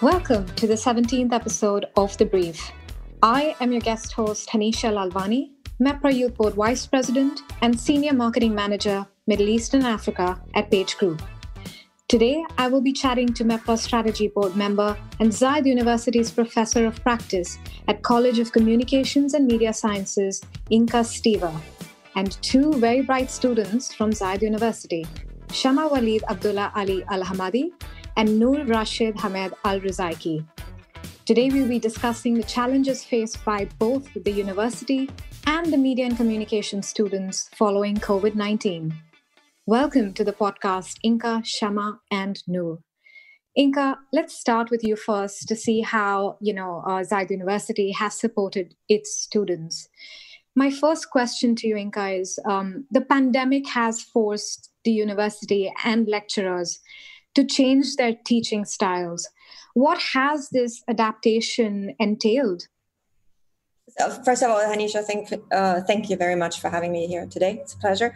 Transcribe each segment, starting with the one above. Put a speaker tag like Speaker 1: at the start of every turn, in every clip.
Speaker 1: Welcome to the 17th episode of The Brief. I am your guest host, Hanisha Lalwani, MEPRA Youth Board Vice President and Senior Marketing Manager, Middle East and Africa at Page Group. Today, I will be chatting to MEPRA Strategy Board member and Zayed University's Professor of Practice at College of Communications and Media Sciences, Inka Stever, and two very bright students from Zayed University, Shama Walid Abdullah Ali Al Hamadi and Noor Rashid Hamed Al Ruzaiqi. Today, we'll be discussing the challenges faced by both the university and the media and communication students following COVID 19. Welcome to the podcast, Inka, Shamma, and Noor. Inka, let's start with you first to see how you know uh, Zayed University has supported its students. My first question to you, Inka, is um, the pandemic has forced the university and lecturers to change their teaching styles. What has this adaptation entailed?
Speaker 2: So first of all, Hanisha, thank, uh, thank you very much for having me here today. It's a pleasure.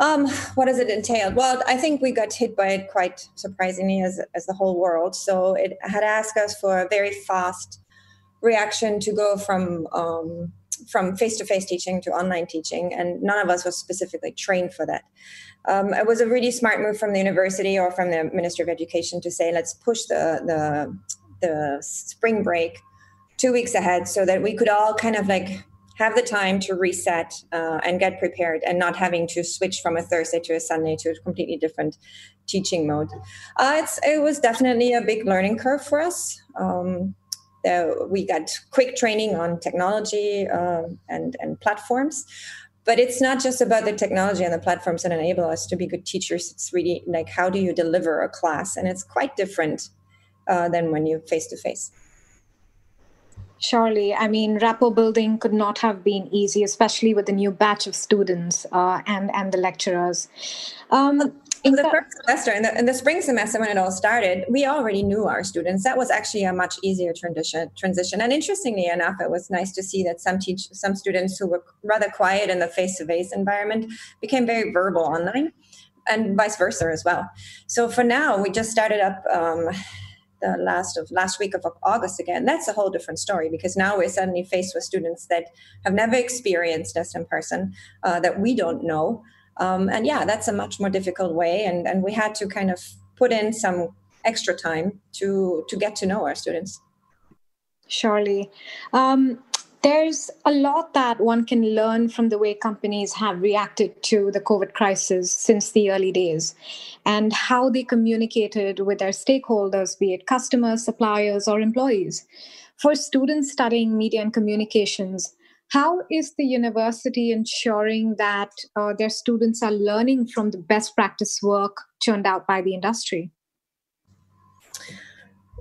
Speaker 2: Um, what does it entail? Well, I think we got hit by it quite surprisingly as, as the whole world. So it had asked us for a very fast reaction to go from um, from face-to-face teaching to online teaching and none of us was specifically trained for that. Um, it was a really smart move from the university or from the minister of education to say let's push the the, the spring break two weeks ahead so that we could all kind of like have the time to reset uh, and get prepared and not having to switch from a thursday to a sunday to a completely different teaching mode. Uh, it was definitely a big learning curve for us. Um, we got quick training on technology um, and, and platforms. But it's not just about the technology and the platforms that enable us to be good teachers. It's really like how do you deliver a class? And it's quite different uh, than when you face to face.
Speaker 1: Surely, I mean, rapport building could not have been easy, especially with the new batch of students uh, and and the lecturers. Um,
Speaker 2: the first semester, in the, in the spring semester when it all started, we already knew our students. That was actually a much easier transition. Transition, and interestingly enough, it was nice to see that some teach some students who were rather quiet in the face-to-face environment became very verbal online, and vice versa as well. So for now, we just started up. Um, the last of last week of August again. That's a whole different story because now we're suddenly faced with students that have never experienced us in person, uh, that we don't know, um, and yeah, that's a much more difficult way. And, and we had to kind of put in some extra time to, to get to know our students.
Speaker 1: Surely. Um, there's a lot that one can learn from the way companies have reacted to the COVID crisis since the early days and how they communicated with their stakeholders, be it customers, suppliers, or employees. For students studying media and communications, how is the university ensuring that uh, their students are learning from the best practice work churned out by the industry?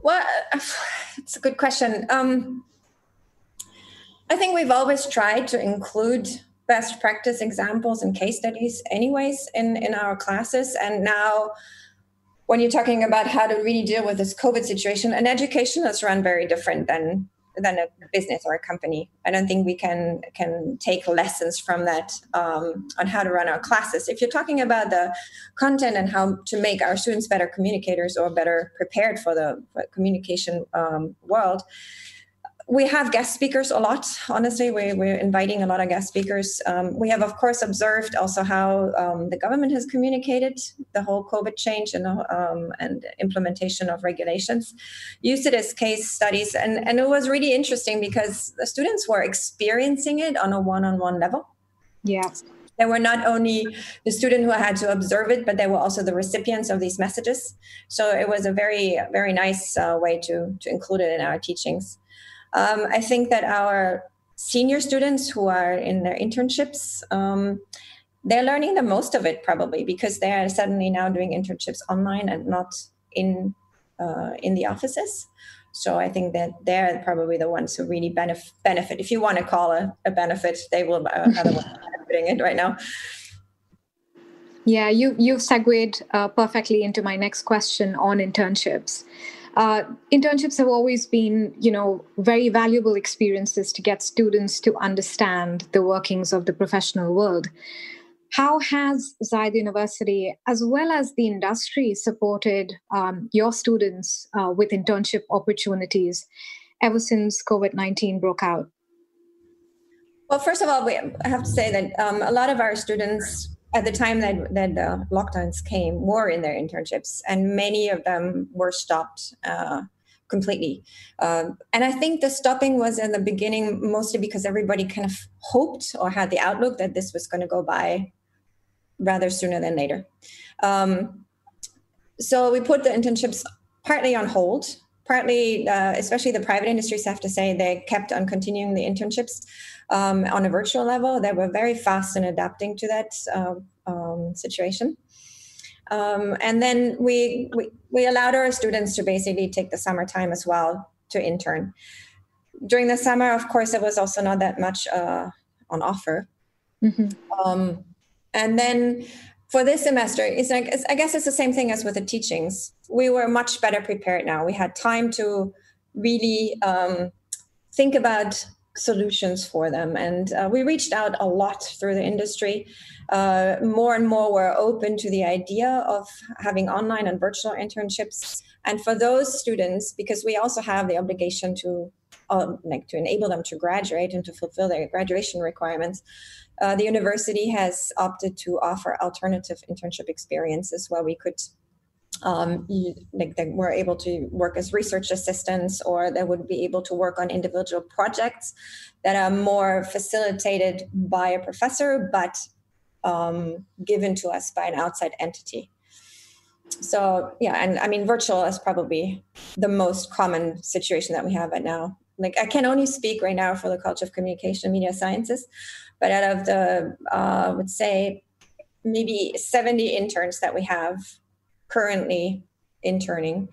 Speaker 2: Well, it's a good question. Um, I think we've always tried to include best practice examples and case studies, anyways, in, in our classes. And now, when you're talking about how to really deal with this COVID situation, and education is run very different than than a business or a company. I don't think we can can take lessons from that um, on how to run our classes. If you're talking about the content and how to make our students better communicators or better prepared for the communication um, world, we have guest speakers a lot. Honestly, we, we're inviting a lot of guest speakers. Um, we have, of course, observed also how um, the government has communicated the whole COVID change and, um, and implementation of regulations. Used it as case studies, and, and it was really interesting because the students were experiencing it on a one-on-one level.
Speaker 1: Yeah.
Speaker 2: They were not only the student who had to observe it, but they were also the recipients of these messages. So it was a very, very nice uh, way to, to include it in our teachings. Um, I think that our senior students who are in their internships, um, they're learning the most of it probably because they are suddenly now doing internships online and not in uh, in the offices. So I think that they're probably the ones who really benef- benefit. If you want to call a, a benefit, they will uh, are benefiting it right now.
Speaker 1: Yeah, you you've segued uh, perfectly into my next question on internships uh, internships have always been you know very valuable experiences to get students to understand the workings of the professional world how has Zayed University, as well as the industry, supported um, your students uh, with internship opportunities ever since COVID 19 broke out?
Speaker 2: Well, first of all, we have to say that um, a lot of our students at the time that, that the lockdowns came were in their internships, and many of them were stopped uh, completely. Um, and I think the stopping was in the beginning mostly because everybody kind of hoped or had the outlook that this was going to go by rather sooner than later. Um, so we put the internships partly on hold, partly, uh, especially the private industries have to say they kept on continuing the internships um, on a virtual level. They were very fast in adapting to that uh, um, situation. Um, and then we, we, we allowed our students to basically take the summertime as well to intern. During the summer, of course, there was also not that much uh, on offer. Mm-hmm. Um, and then for this semester, it's like it's, I guess it's the same thing as with the teachings. We were much better prepared now. We had time to really um, think about solutions for them. And uh, we reached out a lot through the industry. Uh, more and more were open to the idea of having online and virtual internships. And for those students, because we also have the obligation to um, like to enable them to graduate and to fulfill their graduation requirements, uh, the university has opted to offer alternative internship experiences where we could um, like they were able to work as research assistants or they would be able to work on individual projects that are more facilitated by a professor but um, given to us by an outside entity. So yeah and i mean virtual is probably the most common situation that we have right now like i can only speak right now for the college of communication media sciences but out of the uh, i would say maybe 70 interns that we have currently interning,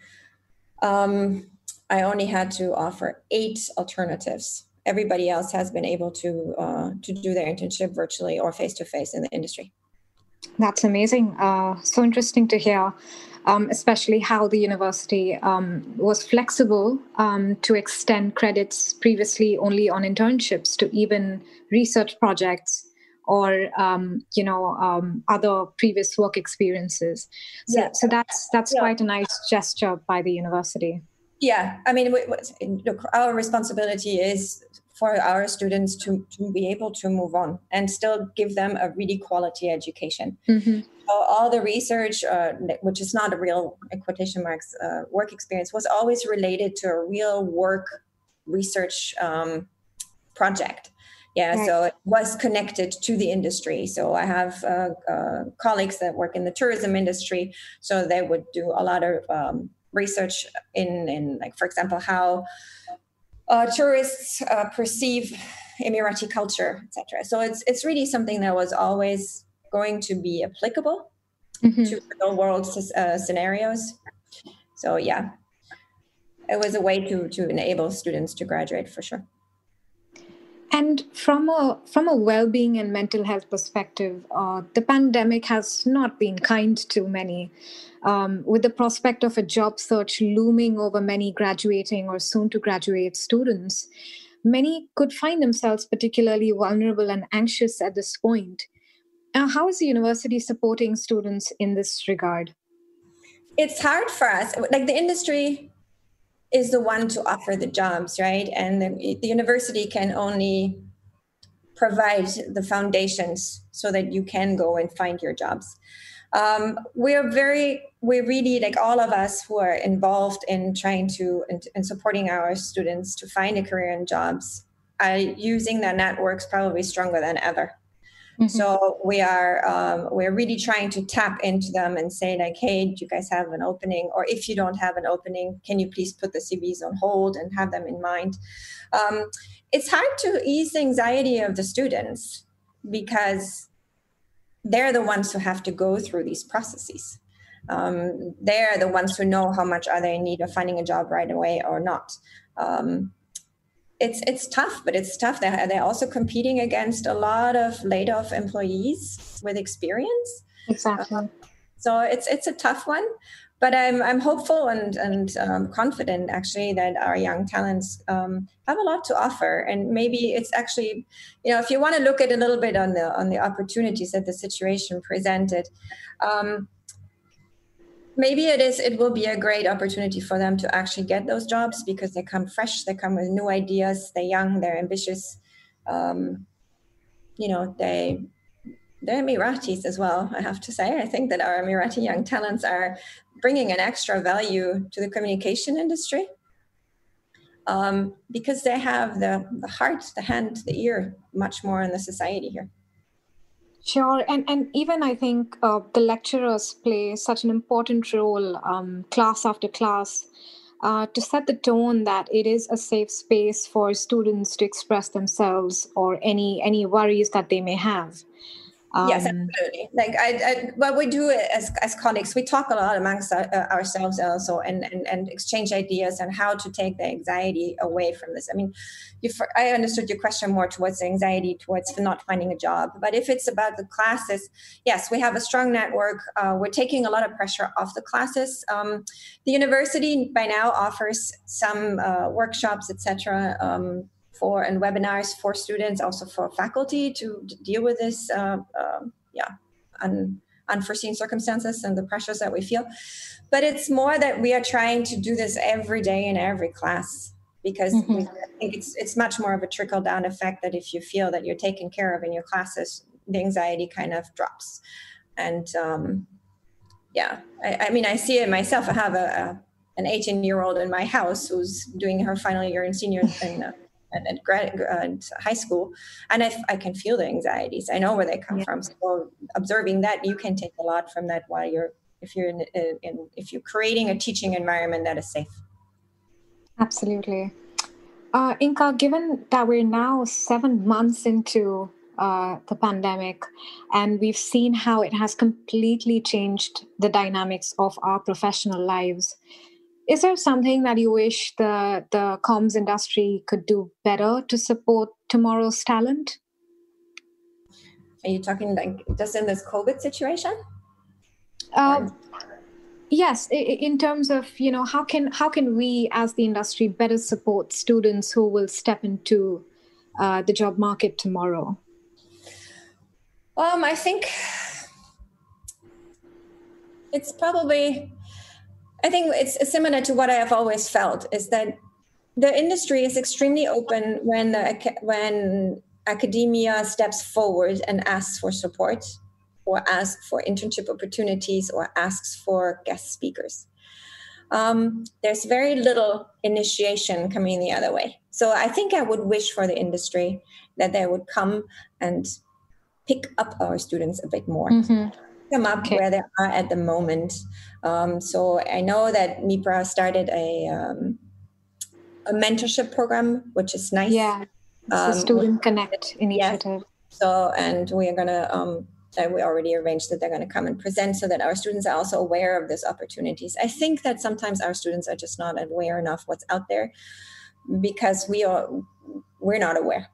Speaker 2: um, I only had to offer eight alternatives. Everybody else has been able to uh, to do their internship virtually or face to face in the industry.
Speaker 1: That's amazing. Uh, so interesting to hear, um, especially how the university um, was flexible um, to extend credits previously only on internships to even research projects or um, you know um, other previous work experiences. So, yeah. so that's that's yeah. quite a nice gesture by the university.
Speaker 2: Yeah, I mean, look, our responsibility is for our students to, to be able to move on and still give them a really quality education. Mm-hmm. So all the research, uh, which is not a real quotation marks uh, work experience, was always related to a real work research um, project yeah right. so it was connected to the industry so i have uh, uh, colleagues that work in the tourism industry so they would do a lot of um, research in in like for example how uh, tourists uh, perceive emirati culture etc so it's it's really something that was always going to be applicable mm-hmm. to real world uh, scenarios. So yeah it was a way to to enable students to graduate for sure
Speaker 1: and from a from a well-being and mental health perspective, uh, the pandemic has not been kind to many. Um, with the prospect of a job search looming over many graduating or soon to graduate students, many could find themselves particularly vulnerable and anxious at this point. Uh, how is the university supporting students in this regard?
Speaker 2: It's hard for us. Like the industry is the one to offer the jobs, right? And the, the university can only provide the foundations so that you can go and find your jobs. Um, we're very, we really like all of us who are involved in trying to and, supporting our students to find a career and jobs are using their networks probably stronger than ever. Mm-hmm. So we are um, we're really trying to tap into them and say like, hey, do you guys have an opening? Or if you don't have an opening, can you please put the CVs on hold and have them in mind? Um, it's hard to ease the anxiety of the students because they're the ones who have to go through these processes. Um, they're the ones who know how much are they in need of finding a job right away or not. Um, it's it's tough, but it's tough. They're, they're also competing against a lot of laid off employees with experience.
Speaker 1: Exactly. Uh,
Speaker 2: so it's it's a tough one, but I'm I'm hopeful and and um, confident actually that our young talents um, have a lot to offer, and maybe it's actually, you know, if you want to look at a little bit on the on the opportunities that the situation presented. Um, maybe it is it will be a great opportunity for them to actually get those jobs because they come fresh they come with new ideas they're young they're ambitious um, you know they they're emiratis as well i have to say. I think that our emirati young talents are bringing an extra value to the communication industry um, because they have the, the heart the hand the ear much more in the society here
Speaker 1: Sure, and and even I think uh, the lecturers play such an important role, um, class after class, uh, to set the tone that it is a safe space for students to express themselves or any any worries that they may have.
Speaker 2: Um, yes, absolutely. Like I, I, what we do as, as colleagues, we talk a lot amongst our, uh, ourselves also, and, and and exchange ideas on how to take the anxiety away from this. I mean, you, I understood your question more towards the anxiety towards not finding a job, but if it's about the classes, yes, we have a strong network. Uh, we're taking a lot of pressure off the classes. Um, the university by now offers some uh, workshops, etc. Um, for and webinars for students, also for faculty to deal with this, uh, uh, yeah, un, unforeseen circumstances and the pressures that we feel. But it's more that we are trying to do this every day in every class because mm-hmm. we, I think it's it's much more of a trickle down effect that if you feel that you're taken care of in your classes, the anxiety kind of drops. And um, yeah, I, I, mean, I see it myself. I have a, a an 18 year old in my house who's doing her final year in senior in and, and, grad, and high school and I, I can feel the anxieties. I know where they come yeah. from. So observing that you can take a lot from that while you're if you're in, in if you're creating a teaching environment that is safe.
Speaker 1: Absolutely. Uh, inka given that we're now seven months into uh, the pandemic, and we've seen how it has completely changed the dynamics of our professional lives is there something that you wish the the comms industry could do better to support tomorrow's talent?
Speaker 2: Are you talking like just in this covid situation?
Speaker 1: Uh, yes in terms of you know how can how can we as the industry better support students who will step into uh, the job market tomorrow?
Speaker 2: Um i think it's probably I think it's similar to what I have always felt is that the industry is extremely open when the, when academia steps forward and asks for support or asks for internship opportunities or asks for guest speakers. Um, there's very little initiation coming the other way. So I think I would wish for the industry that they would come and pick up our students a bit more. Mm-hmm them up okay. where they are at the moment. Um, so I know that MEPRA started a um, a mentorship program, which is nice.
Speaker 1: Yeah, it's um, Student Connect initiative.
Speaker 2: Yeah. So, and we are gonna. Um, we already arranged that they're going to come and present so that our students are also aware of these opportunities. I think that sometimes our students are just not aware enough what's out there because we are we're not aware,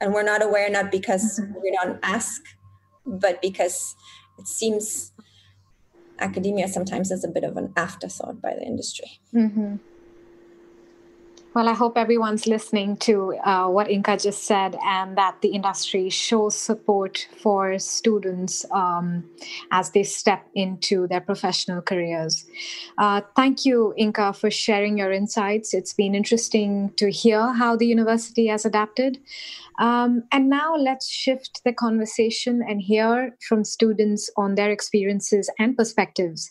Speaker 2: and we're not aware not because mm-hmm. we don't ask, but because it seems academia sometimes is a bit of an afterthought by the industry.
Speaker 1: Mm-hmm. Well, I hope everyone's listening to uh, what Inka just said and that the industry shows support for students um, as they step into their professional careers. Uh, thank you, Inka, for sharing your insights. It's been interesting to hear how the university has adapted. Um, and now let's shift the conversation and hear from students on their experiences and perspectives.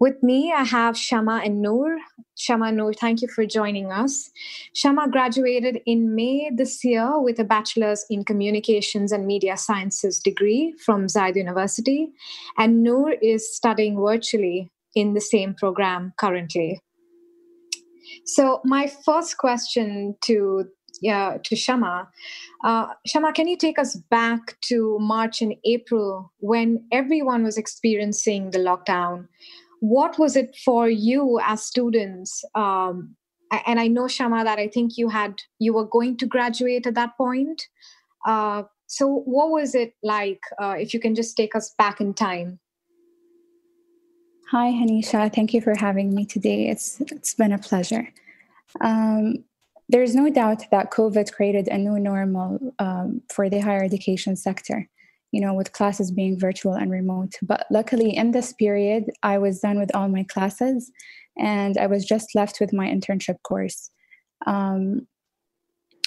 Speaker 1: With me, I have Shamma and Noor. Shamma Noor, thank you for joining us. Shamma graduated in May this year with a bachelor's in communications and media sciences degree from Zayed University, and Noor is studying virtually in the same program currently. So, my first question to yeah, to Shamma. Uh, Shamma, can you take us back to March and April when everyone was experiencing the lockdown? What was it for you as students? Um, and I know Shamma that I think you had you were going to graduate at that point. Uh, so what was it like? Uh, if you can just take us back in time.
Speaker 3: Hi, Hanisha. Thank you for having me today. It's it's been a pleasure. Um, there's no doubt that COVID created a new normal um, for the higher education sector. You know, with classes being virtual and remote. But luckily, in this period, I was done with all my classes, and I was just left with my internship course. Um,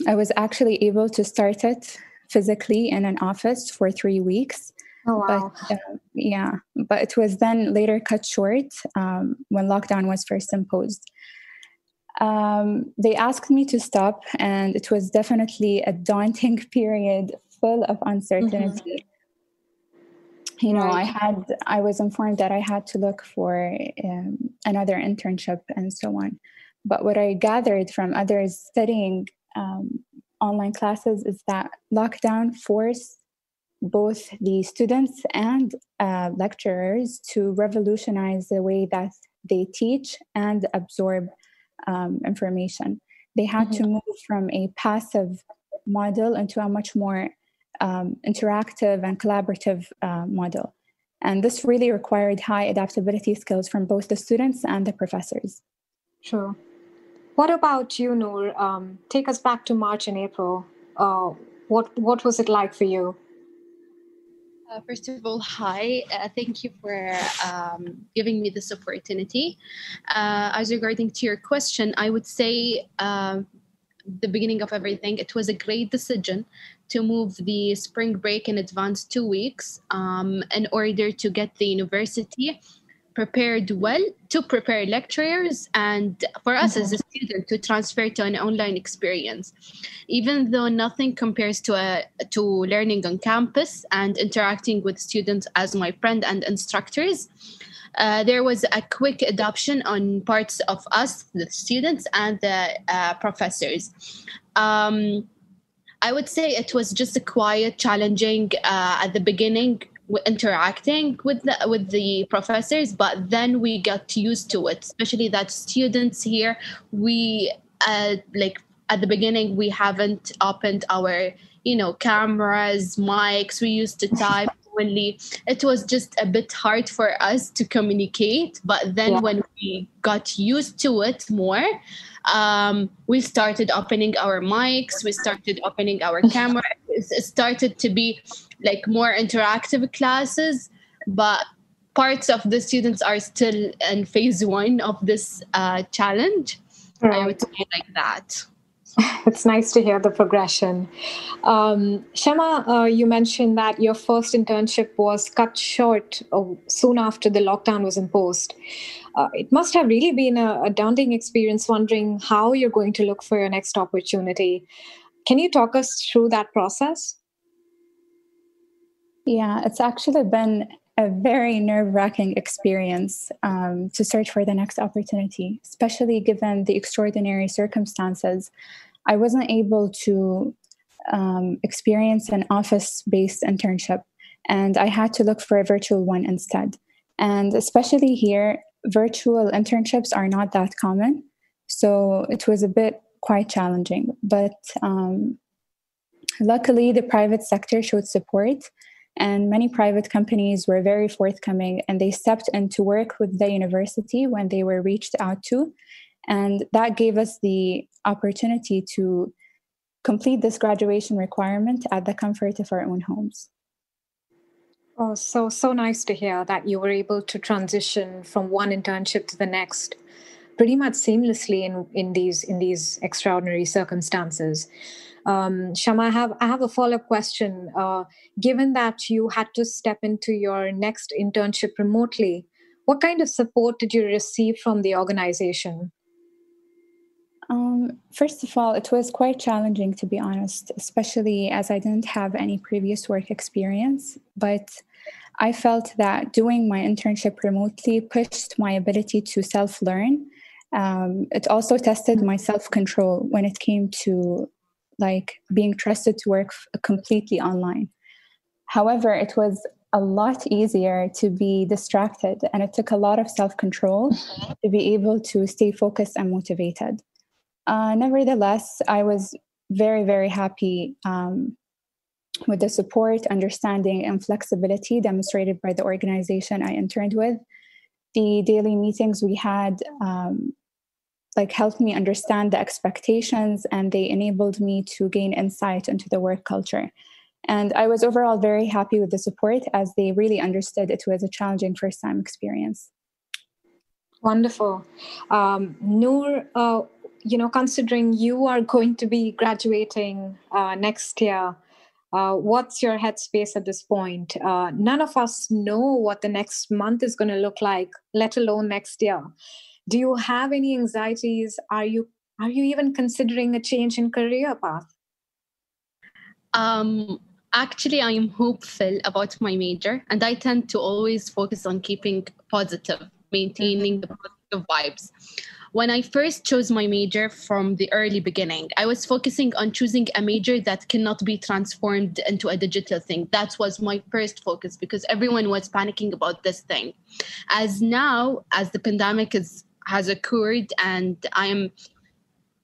Speaker 3: I was actually able to start it physically in an office for three weeks.
Speaker 1: Oh, wow.
Speaker 3: But, uh, yeah, but it was then later cut short um, when lockdown was first imposed. Um, they asked me to stop, and it was definitely a daunting period full of uncertainty. You know, right. I had I was informed that I had to look for um, another internship and so on. But what I gathered from others studying um, online classes is that lockdown forced both the students and uh, lecturers to revolutionize the way that they teach and absorb um, information. They had mm-hmm. to move from a passive model into a much more um, interactive and collaborative uh, model. And this really required high adaptability skills from both the students and the professors.
Speaker 1: Sure. What about you, Noor? Um, take us back to March and April. Uh, what what was it like for you?
Speaker 4: Uh, first of all, hi. Uh, thank you for um, giving me this opportunity. Uh, as regarding to your question, I would say um, the beginning of everything, it was a great decision to move the spring break in advance two weeks um, in order to get the university prepared well to prepare lecturers and for us mm-hmm. as a student to transfer to an online experience even though nothing compares to a to learning on campus and interacting with students as my friend and instructors uh, there was a quick adoption on parts of us the students and the uh, professors um, I would say it was just a quiet, challenging uh, at the beginning interacting with the with the professors but then we got used to it especially that students here. We uh, like at the beginning we haven't opened our you know cameras mics. We used to type only it was just a bit hard for us to communicate but then yeah. when we got used to it more um, we started opening our mics we started opening our camera it started to be like more interactive classes but parts of the students are still in phase one of this uh, challenge right. i would say like that
Speaker 1: it's nice to hear the progression. Um, Shamma, uh, you mentioned that your first internship was cut short uh, soon after the lockdown was imposed. Uh, it must have really been a, a, daunting experience wondering how you're going to look for your next opportunity. Can you talk us through that process?
Speaker 3: Yeah, it's actually been a very nerve wracking experience um, to search for the next opportunity, especially given the extraordinary circumstances. I wasn't able to um, experience an office based internship, and I had to look for a virtual one instead. And especially here, virtual internships are not that common. So it was a bit quite challenging. But um, luckily, the private sector showed support and many private companies were very forthcoming and they stepped in to work with the university when they were reached out to. And that gave us the opportunity to complete this graduation requirement at the comfort of our own homes.
Speaker 1: Oh, so so nice to hear that you were able to transition from one internship to the next pretty much seamlessly in, in these in these extraordinary circumstances. Um, Shamma, I have I have a follow up question. Uh, given that you had to step into your next internship remotely, what kind of support did you receive from the organization?
Speaker 3: Um, first of all, it was quite challenging to be honest, especially as I didn't have any previous work experience. But I felt that doing my internship remotely pushed my ability to self learn. Um, it also tested my self control when it came to like being trusted to work completely online. However, it was a lot easier to be distracted, and it took a lot of self control mm-hmm. to be able to stay focused and motivated. Uh, nevertheless, I was very, very happy um, with the support, understanding, and flexibility demonstrated by the organization I interned with. the daily meetings we had um, like helped me understand the expectations and they enabled me to gain insight into the work culture and i was overall very happy with the support as they really understood it was a challenging first time experience
Speaker 1: wonderful um, noor uh, you know considering you are going to be graduating uh, next year uh, what's your headspace at this point? Uh, none of us know what the next month is going to look like, let alone next year. Do you have any anxieties? Are you are you even considering a change in career path?
Speaker 4: Um, actually, I am hopeful about my major, and I tend to always focus on keeping positive, maintaining mm-hmm. the positive vibes when I first chose my major from the early beginning, I was focusing on choosing a major that cannot be transformed into a digital thing. That was my first focus because everyone was panicking about this thing. As now, as the pandemic is has occurred, and I am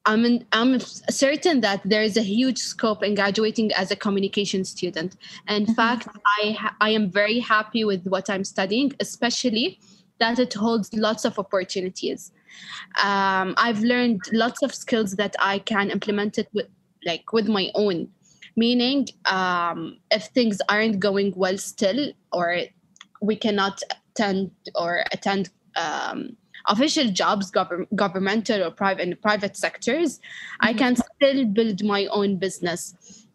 Speaker 4: I'm, in, I'm certain that there is a huge scope in graduating as a communication student. In mm-hmm. fact, I, ha- I am very happy with what I'm studying, especially that it holds lots of opportunities um, i've learned lots of skills that i can implement it with like with my own meaning um, if things aren't going well still or we cannot attend or attend um, official jobs gov- governmental or private in private sectors mm-hmm. i can still build my own business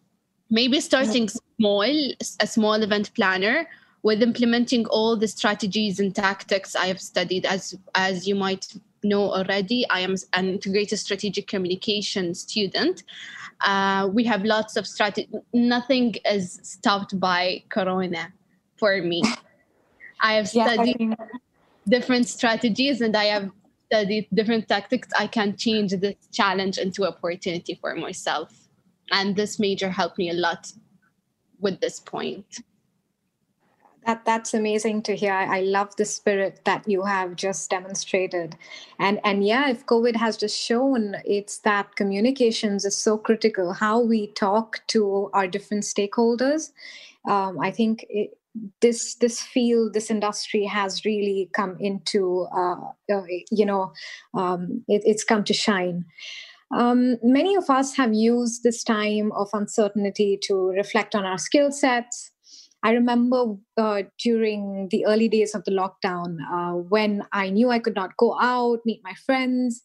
Speaker 4: maybe starting small a small event planner with implementing all the strategies and tactics i have studied as as you might know already, I am an integrated strategic communication student. Uh, we have lots of strategy. Nothing is stopped by Corona for me. I have studied yeah, I different strategies and I have studied different tactics. I can change this challenge into opportunity for myself. And this major helped me a lot with this point
Speaker 1: that that's amazing to hear i love the spirit that you have just demonstrated and and yeah if covid has just shown it's that communications is so critical how we talk to our different stakeholders um, i think this this field this industry has really come into uh, uh, you know um, it, it's come to shine um, many of us have used this time of uncertainty to reflect on our skill sets I remember uh, during the early days of the lockdown uh, when I knew I could not go out, meet my friends.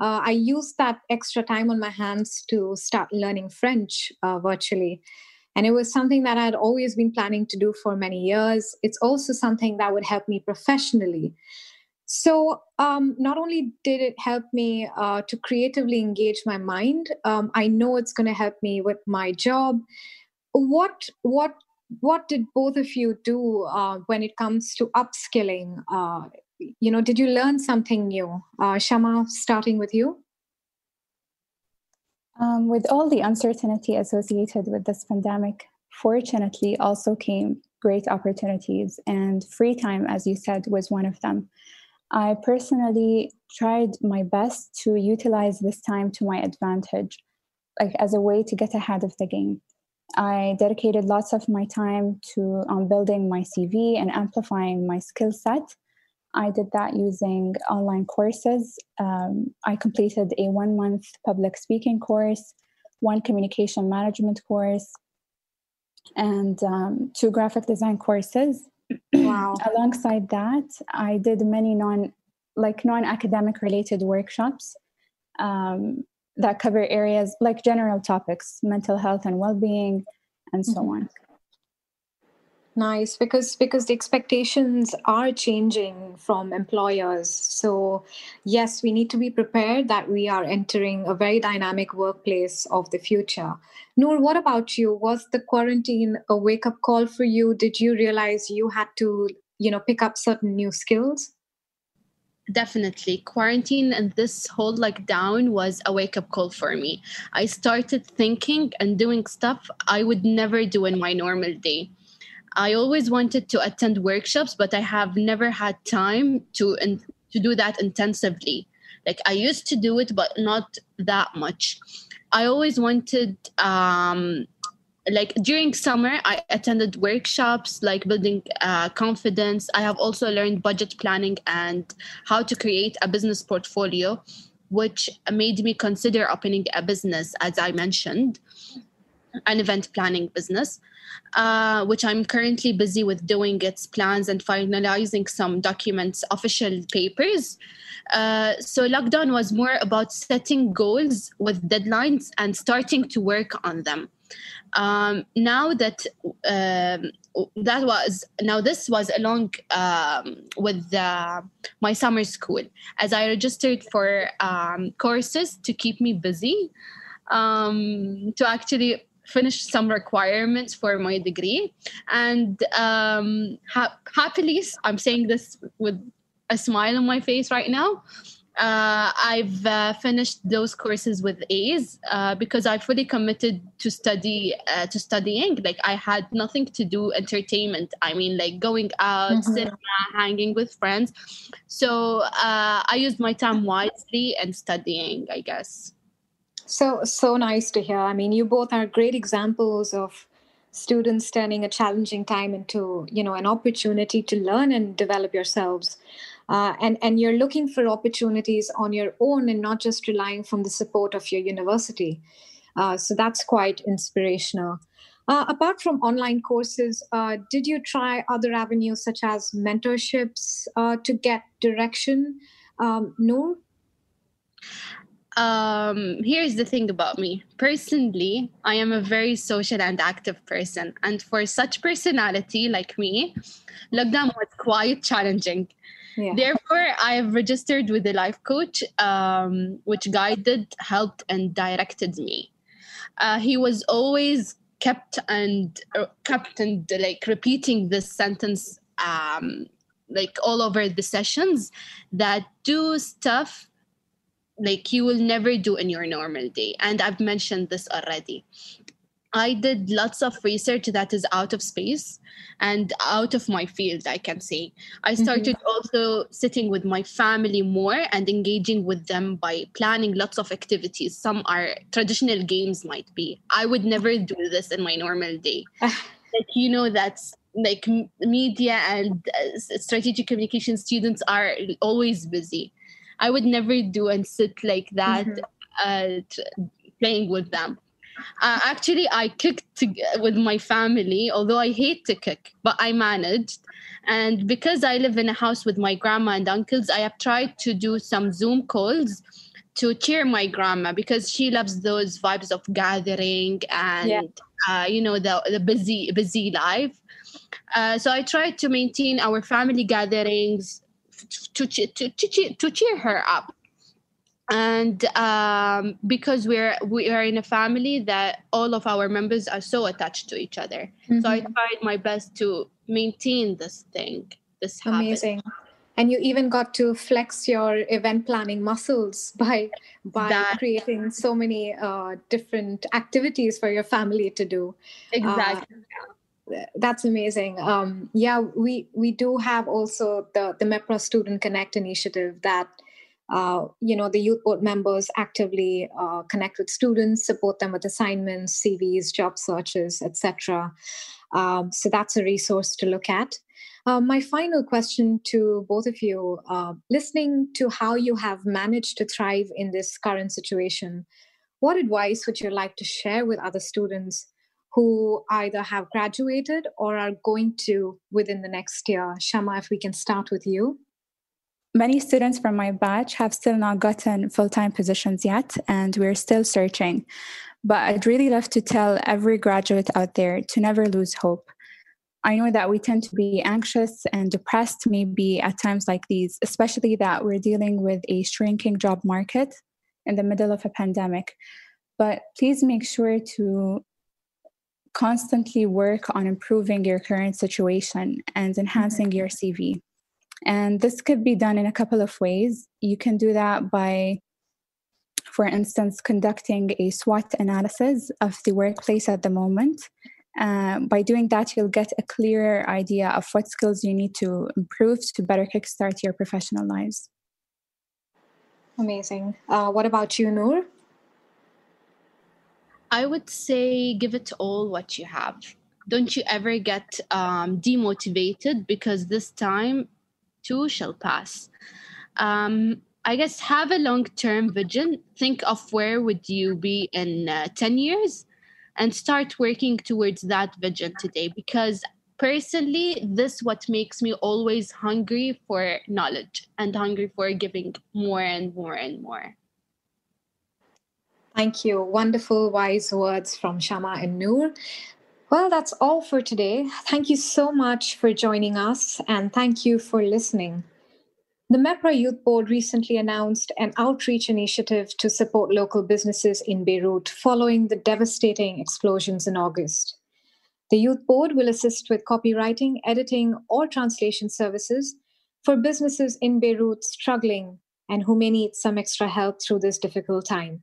Speaker 1: Uh, I used that extra time on my hands to start learning French uh, virtually. And it was something that I had always been planning to do for many years. It's also something that would help me professionally. So, um, not only did it help me uh, to creatively engage my mind, um, I know it's going to help me with my job what what what did both of you do uh, when it comes to upskilling? Uh, you know, did you learn something new? Uh, Shamma, starting with you.
Speaker 3: Um, with all the uncertainty associated with this pandemic, fortunately also came great opportunities, and free time, as you said, was one of them. I personally tried my best to utilize this time to my advantage, like as a way to get ahead of the game. I dedicated lots of my time to um, building my CV and amplifying my skill set. I did that using online courses. Um, I completed a one month public speaking course, one communication management course, and um, two graphic design courses.
Speaker 1: Wow.
Speaker 3: Alongside that, I did many non like non academic related workshops. Um, that cover areas like general topics, mental health and well-being, and so mm-hmm. on.
Speaker 1: Nice, because because the expectations are changing from employers. So yes, we need to be prepared that we are entering a very dynamic workplace of the future. Noor, what about you? Was the quarantine a wake-up call for you? Did you realize you had to, you know, pick up certain new skills?
Speaker 4: definitely quarantine and this whole lockdown was a wake up call for me i started thinking and doing stuff i would never do in my normal day i always wanted to attend workshops but i have never had time to in, to do that intensively. Like i used to do it but not that much. I always wanted um like during summer i attended workshops like building uh, confidence. I have also learned budget planning and how to create a business portfolio which made me consider opening a business as i mentioned an event planning business uh, which i'm currently busy with doing its plans and finalizing some documents official papers. Uh, so lockdown was more about setting goals with deadlines and starting to work on them. Um, now that um, that was now this was along um, with the, my summer school. As I registered for um, courses to keep me busy um, to actually finish some requirements for my degree and um, ha- happily I'm saying this with a smile on my face right now uh, I've uh, finished those courses with A's uh, because I fully committed to study uh, to studying. Like I had nothing to do entertainment. I mean, like going out, mm-hmm. cinema, hanging with friends. So uh, I used my time wisely and studying. I guess.
Speaker 1: So so nice to hear. I mean, you both are great examples of students turning a challenging time into you know an opportunity to learn and develop yourselves. Uh, and and you're looking for opportunities on your own and not just relying from the support of your university. Uh, so that's quite inspirational. Uh, apart from online courses uh, did you try other avenues such as mentorships uh, to get direction? Um, no
Speaker 4: um here's the thing about me personally i am a very social and active person and for such personality like me lockdown was quite challenging yeah. Therefore, I have registered with a life coach, um, which guided, helped, and directed me. Uh, he was always kept and uh, kept and like repeating this sentence um, like all over the sessions that do stuff like you will never do in your normal day and i've mentioned this already I did lots of research that is out of space and out of my field, I can say. I mm-hmm. started mm-hmm. also sitting with my family more and engaging with them by planning lots of activities. Some are traditional games, might be. I would never do this in my normal day. like, you know, that's like media and uh, strategic communication students are always busy. I would never do and sit like that mm-hmm. uh, t- playing with them uh, actually, I cooked to, with my family, although I hate to kick, but I managed. And because I live in a house with my grandma and uncles, I have tried to do some Zoom calls to cheer my grandma because she loves those vibes of gathering and yeah. uh, you know the the busy busy life. Uh, so I tried to maintain our family gatherings to to to, to, to cheer her up and um, because we're we are in a family that all of our members are so attached to each other mm-hmm. so i mm-hmm. tried my best to maintain this thing this
Speaker 1: amazing habit. and you even got to flex your event planning muscles by by that, creating so many uh, different activities for your family to do
Speaker 4: exactly
Speaker 1: uh, that's amazing. Um, yeah we we do have also the the mepra student connect initiative that uh, you know the youth board members actively uh, connect with students support them with assignments cvs job searches etc um, so that's a resource to look at. Uh, my final question to both of you uh, listening to how you have managed to thrive in this current situation what advice would you like to share with other students who either have graduated or are going to within the next year shamma if we can start with you
Speaker 3: Many students from my batch have still not gotten full time positions yet, and we're still searching. But I'd really love to tell every graduate out there to never lose hope. I know that we tend to be anxious and depressed, maybe at times like these, especially that we're dealing with a shrinking job market in the middle of a pandemic. But please make sure to constantly work on improving your current situation and enhancing mm-hmm. your CV. And this could be done in a couple of ways. You can do that by, for instance, conducting a SWOT analysis of the workplace at the moment. Uh, by doing that, you'll get a clearer idea of what skills you need to improve to better kickstart your professional lives.
Speaker 1: Amazing. Uh, what about you, Noor?
Speaker 4: I would say give it all what you have. Don't you ever get um, demotivated because this time too shall pass. Um, I guess have a long term vision. Think of where would you be in uh, 10 years and start working towards that vision today because personally this what makes me always hungry for knowledge and hungry for giving more and more and more.
Speaker 1: Thank you. Wonderful, wise words from Shamma and Noor. Well, that's all for today. Thank you so much for joining us and thank you for listening. The MEPRA Youth Board recently announced an outreach initiative to support local businesses in Beirut following the devastating explosions in August. The Youth Board will assist with copywriting, editing, or translation services for businesses in Beirut struggling and who may need some extra help through this difficult time.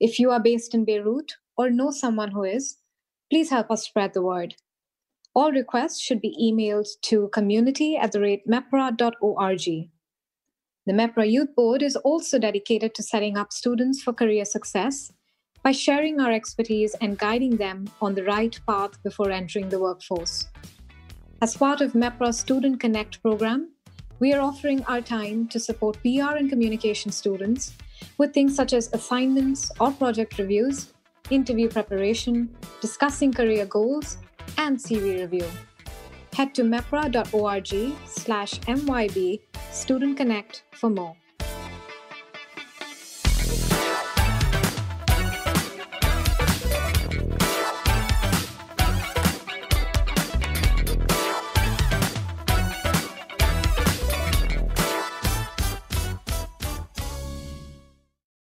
Speaker 1: If you are based in Beirut or know someone who is, please help us spread the word. All requests should be emailed to community at the rate mepra.org. The MEPRA Youth Board is also dedicated to setting up students for career success by sharing our expertise and guiding them on the right path before entering the workforce. As part of MEPRA Student Connect program, we are offering our time to support PR and communication students with things such as assignments or project reviews, interview preparation, discussing career goals, and CV review. Head to mepra.org slash myb Student Connect for more.